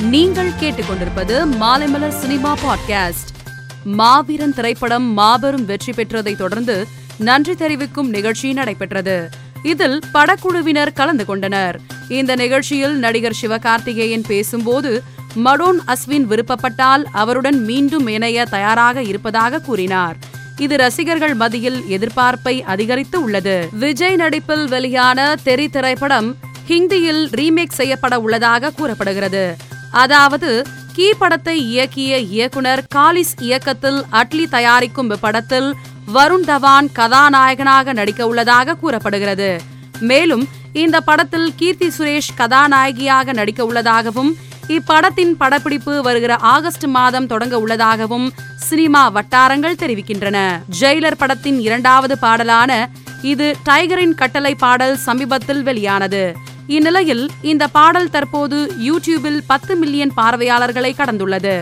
நீங்கள் கேட்டுக்கொண்டிருப்பது Maalaimalar cinema podcast. மாவீரன் திரைப்படம் மாபெரும் வெற்றி பெற்றதை தொடர்ந்து நன்றி தெரிவிக்கும் நிகழ்ச்சி நடைபெற்றது. இதில் படக்குழுவினர் கலந்து கொண்டனர். இந்த நிகழ்ச்சியில் நடிகர் சிவகார்த்திகேயன் பேசும்போது மடோன் அஸ்வின் விருப்பப்பட்டால் அவருடன் மீண்டும் இணைய தயாராக இருப்பதாக கூறினார். இது ரசிகர்கள் மத்தியில் எதிர்பார்ப்பை அதிகரித்து உள்ளது. விஜய் நடிப்பில் வெளியான தெரி திரைப்படம் ஹிந்தியில் ரீமேக் செய்யப்பட உள்ளதாக கூறப்படுகிறது. அதாவது கீ படத்தை இயக்கிய இயக்குனர் காலிஸ் இயக்கத்தில் அட்லி தயாரிக்கும் இப்படத்தில் வருண் தவான் கதாநாயகனாக நடிக்க உள்ளதாக கூறப்படுகிறது. மேலும் இந்த படத்தில் கீர்த்தி சுரேஷ் கதாநாயகியாக நடிக்க உள்ளதாகவும் இப்படத்தின் படப்பிடிப்பு வருகிற ஆகஸ்ட் மாதம் தொடங்க உள்ளதாகவும் சினிமா வட்டாரங்கள் தெரிவிக்கின்றன. ஜெயிலர் படத்தின் இரண்டாவது பாடலான இது டைகரின் கட்டளை பாடல் சமீபத்தில் வெளியானது. இந்நிலையில் இந்த பாடல் தற்போது யூடியூபில் பத்து மில்லியன் பார்வையாளர்களை கடந்துள்ளது.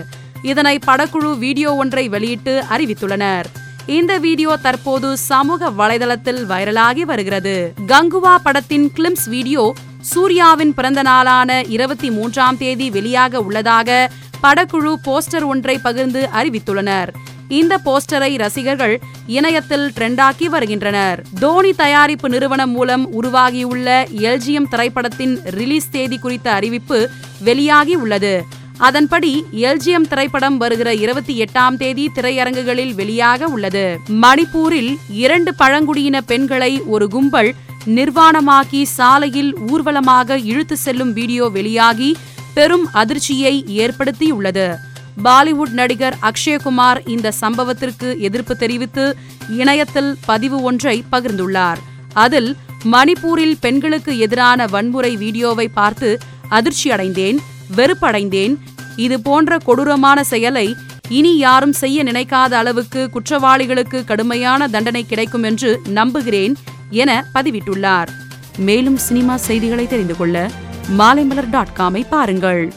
இதனை படக்குழு வீடியோ ஒன்றை வெளியிட்டு அறிவித்துள்ளனர். இந்த வீடியோ தற்போது சமூக வலைதளத்தில் வைரலாகி வருகிறது. கங்குவா படத்தின் கிளிம்ஸ் வீடியோ சூர்யாவின் பிறந்த நாளான இருபத்தி மூன்றாம் தேதி வெளியாக உள்ளதாக படக்குழு போஸ்டர் ஒன்றை பகிர்ந்து அறிவித்துள்ளனர். இந்த போஸ்டரை ரசிகர்கள் இணையத்தில் ட்ரெண்டாக்கி வருகின்றனர். தோனி தயாரிப்பு நிறுவனம் மூலம் உருவாகியுள்ள எல்ஜிஎம் திரைப்படத்தின் ரிலீஸ் தேதி குறித்த அறிவிப்பு வெளியாகி உள்ளது. அதன்படி எல்ஜிஎம் திரைப்படம் வருகிற இருபத்தி எட்டாம் தேதி திரையரங்குகளில் வெளியாக உள்ளது. மணிப்பூரில் இரண்டு பழங்குடியின பெண்களை ஒரு கும்பல் நிர்வாணமாக்கி சாலையில் ஊர்வலமாக இழுத்து செல்லும் வீடியோ வெளியாகி பெரும் அதிர்ச்சியை ஏற்படுத்தியுள்ளது. பாலிவுட் நடிகர் அக்ஷயகுமார் இந்த சம்பவத்திற்கு எதிர்ப்பு தெரிவித்து இணையத்தில் பதிவு ஒன்றை பகிர்ந்துள்ளார். அதில் மணிப்பூரில் பெண்களுக்கு எதிரான வன்முறை வீடியோவை பார்த்து அதிர்ச்சியடைந்தேன் வெறுப்படைந்தேன். இது போன்ற கொடூரமான செயலை இனி யாரும் செய்ய நினைக்காத அளவுக்கு குற்றவாளிகளுக்கு கடுமையான தண்டனை கிடைக்கும் என்று நம்புகிறேன் என பதிவிட்டுள்ளார். மேலும் சினிமா செய்திகளை தெரிந்து கொள்ள மாலைமலர் டாட் காமை பாருங்கள்.